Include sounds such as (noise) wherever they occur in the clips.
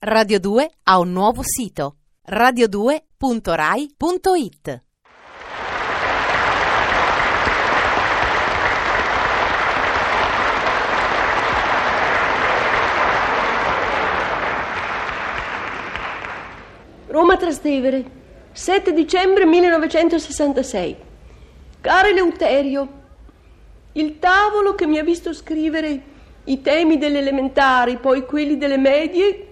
Radio 2 ha un nuovo sito radio2.rai.it Roma Trastevere, 7 dicembre 1966. Caro Eleuterio, il tavolo che mi ha visto scrivere i temi delle elementari, poi quelli delle medie,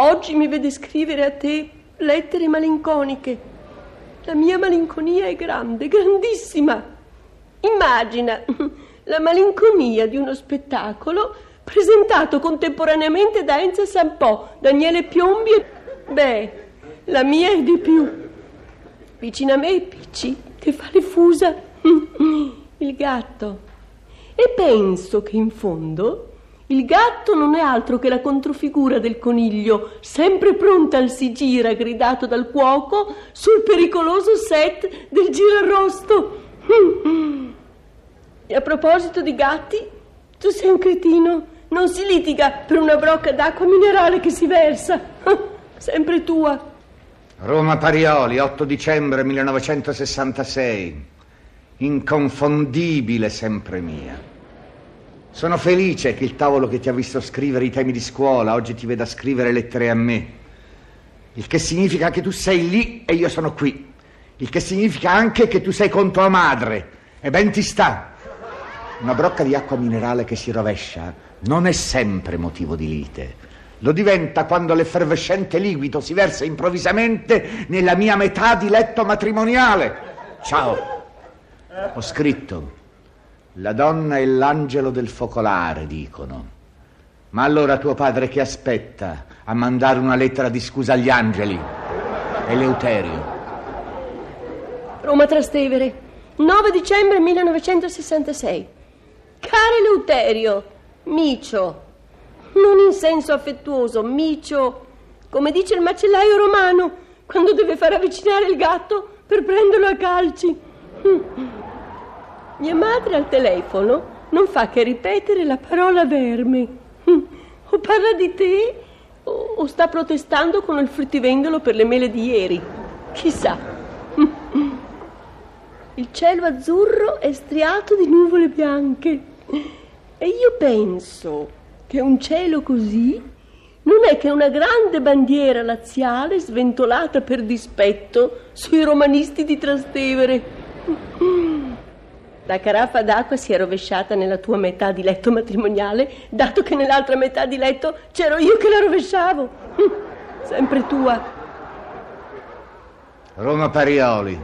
oggi mi vede scrivere a te lettere malinconiche. La mia malinconia è grande, grandissima. Immagina (laughs) la malinconia di uno spettacolo presentato contemporaneamente da Enza Sampo, Daniele Piombi e... Beh, la mia è di più. Vicino a me è Picci, che fa le fusa. (laughs) Il gatto. E penso che in fondo il gatto non è altro che la controfigura del coniglio, sempre pronta al si gira, gridato dal cuoco, sul pericoloso set del girarrosto. E a proposito di gatti, tu sei un cretino. Non si litiga per una brocca d'acqua minerale che si versa. (laughs) Sempre tua. Roma Parioli, 8 dicembre 1966. Inconfondibile sempre mia. Sono felice che il tavolo che ti ha visto scrivere i temi di scuola oggi ti veda scrivere lettere a me. Il che significa che tu sei lì e io sono qui. Il che significa anche che tu sei con tua madre. E ben ti sta. Una brocca di acqua minerale che si rovescia non è sempre motivo di lite. Lo diventa quando l'effervescente liquido si versa improvvisamente nella mia metà di letto matrimoniale. Ciao. Ho scritto. La donna è l'angelo del focolare, dicono. Ma allora tuo padre che aspetta a mandare una lettera di scusa agli angeli? Eleuterio. Roma Trastevere, 9 dicembre 1966. Caro Eleuterio, micio, non in senso affettuoso, micio, come dice il macellaio romano quando deve far avvicinare il gatto per prenderlo a calci. Mia madre al telefono non fa che ripetere la parola verme. O parla di te o, o sta protestando con il fruttivendolo per le mele di ieri. Chissà. Il cielo azzurro è striato di nuvole bianche e io penso che un cielo così non è che una grande bandiera laziale sventolata per dispetto sui romanisti di Trastevere. La caraffa d'acqua si è rovesciata nella tua metà di letto matrimoniale, dato che nell'altra metà di letto c'ero io che la rovesciavo. Sempre tua. Roma Parioli,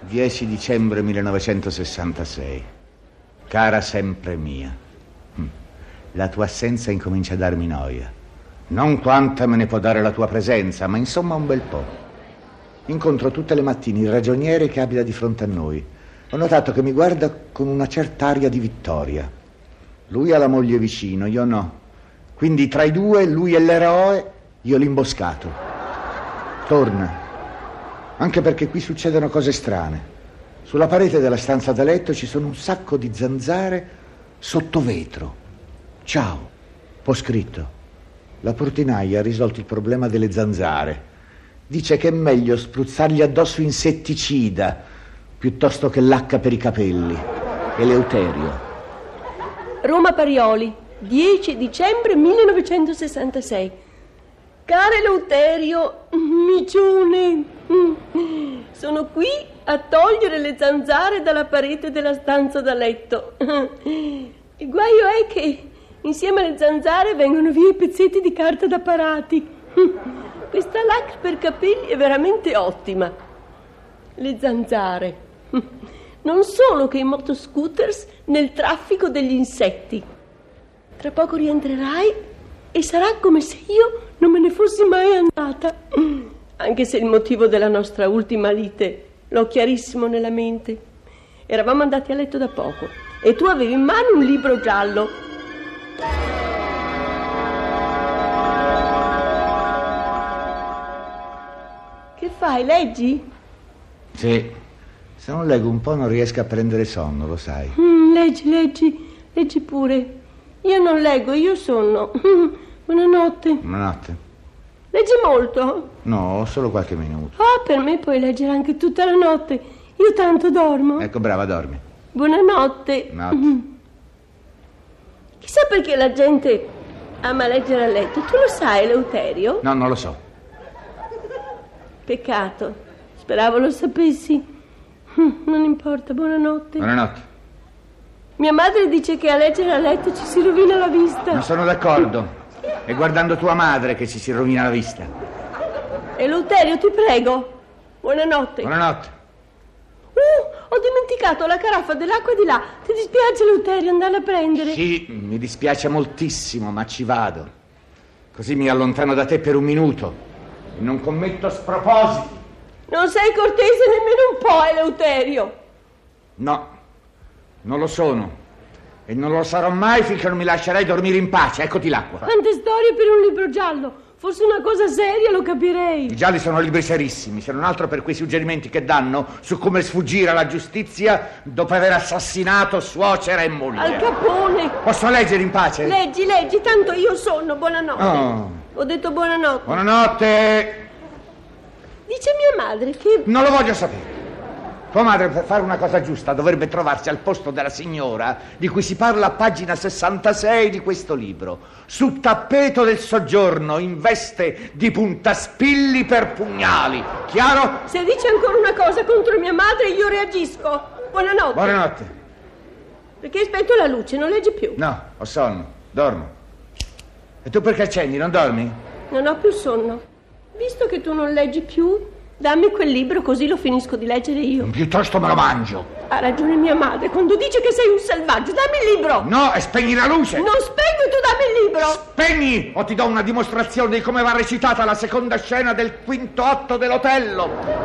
10 dicembre 1966. Cara sempre mia, hm, la tua assenza incomincia a darmi noia. Non quanta me ne può dare la tua presenza, ma insomma un bel po'. Incontro tutte le mattine il ragioniere che abita di fronte a noi. Ho notato che mi guarda con una certa aria di vittoria. Lui ha la moglie vicino, io no. Quindi tra i due lui è l'eroe, io l'imboscato. Torna. Anche perché qui succedono cose strane. Sulla parete della stanza da letto ci sono un sacco di zanzare sotto vetro. Ciao. Ho scritto. La portinaia ha risolto il problema delle zanzare. Dice che è meglio spruzzargli addosso insetticida piuttosto che l'acca per i capelli. Eleuterio. Roma Parioli, 10 dicembre 1966. Caro Eleuterio, micione, sono qui a togliere le zanzare dalla parete della stanza da letto. Il guaio è che insieme alle zanzare vengono via i pezzetti di carta da parati. Questa lacca per capelli è veramente ottima. Le zanzare. (laughs) Non solo che i motoscooters nel traffico degli insetti. Tra poco rientrerai e sarà come se io non me ne fossi mai andata. (clears throat) Anche se il motivo della nostra ultima lite l'ho chiarissimo nella mente. Eravamo andati a letto da poco e tu avevi in mano un libro giallo. Che fai? Leggi? Sì. Se non leggo un po' non riesco a prendere sonno, lo sai. Mm, leggi, leggi, leggi pure. Io non leggo, io sonno. (laughs) Buonanotte. Buonanotte. Leggi molto? No, solo qualche minuto. Ah, per me puoi leggere anche tutta la notte. Io tanto dormo. Ecco, brava, dormi. Buonanotte. Notte. (laughs) Chissà perché la gente ama leggere a letto. Tu lo sai, Eleuterio? No, non lo so. Peccato. Speravo lo sapessi. Hm, Non importa, buonanotte. Buonanotte. Mia madre dice che a leggere a letto ci si rovina la vista. Non sono d'accordo. È guardando tua madre che ci si rovina la vista. Eleuterio, ti prego. Buonanotte. Buonanotte. Uh, ho dimenticato la caraffa dell'acqua di là. Ti dispiace, Eleuterio, andarla a prendere? Sì, mi dispiace moltissimo, ma ci vado. Così mi allontano da te per un minuto e non commetto spropositi. Non sei cortese nemmeno un po', Eleuterio. No, non lo sono. E non lo sarò mai finché non mi lascerai dormire in pace. Eccoti l'acqua. Quante storie per un libro giallo. Forse una cosa seria lo capirei. I gialli sono libri serissimi, se non altro per quei suggerimenti che danno su come sfuggire alla giustizia dopo aver assassinato suocera e moglie. Al capone. Posso leggere in pace? Leggi, leggi, tanto io sonno. Buonanotte. Oh. Ho detto buonanotte. Buonanotte. Dice mia madre che... Non lo voglio sapere. Tua madre per fare una cosa giusta dovrebbe trovarsi al posto della signora di cui si parla a pagina 66 di questo libro. Su tappeto del soggiorno in veste di puntaspilli per pugnali. Chiaro? Se dice ancora una cosa contro mia madre io reagisco. Buonanotte. Buonanotte. Perché hai spento la luce, non leggi più. No, ho sonno. Dormo. E tu perché accendi? Non dormi? Non ho più sonno. Visto che tu non leggi più, dammi quel libro così lo finisco di leggere io. Piuttosto me lo mangio. Ha ragione mia madre quando dice che sei un selvaggio. Dammi il libro. No, e spegni la luce. Non spengo e tu dammi il libro. Spegni o ti do una dimostrazione di come va recitata la seconda scena del quinto atto dell'Otello.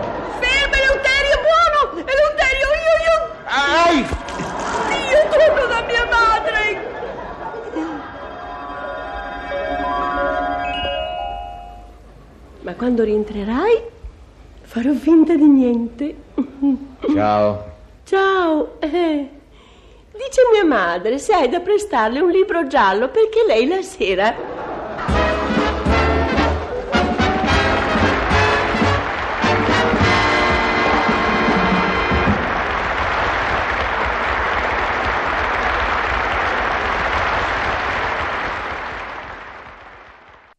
Quando rientrerai farò finta di niente. Ciao. Ciao. eh. Dice mia madre se hai da prestarle un libro giallo perché lei la sera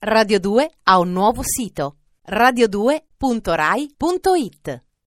Radio 2 ha un nuovo sito radio2.rai.it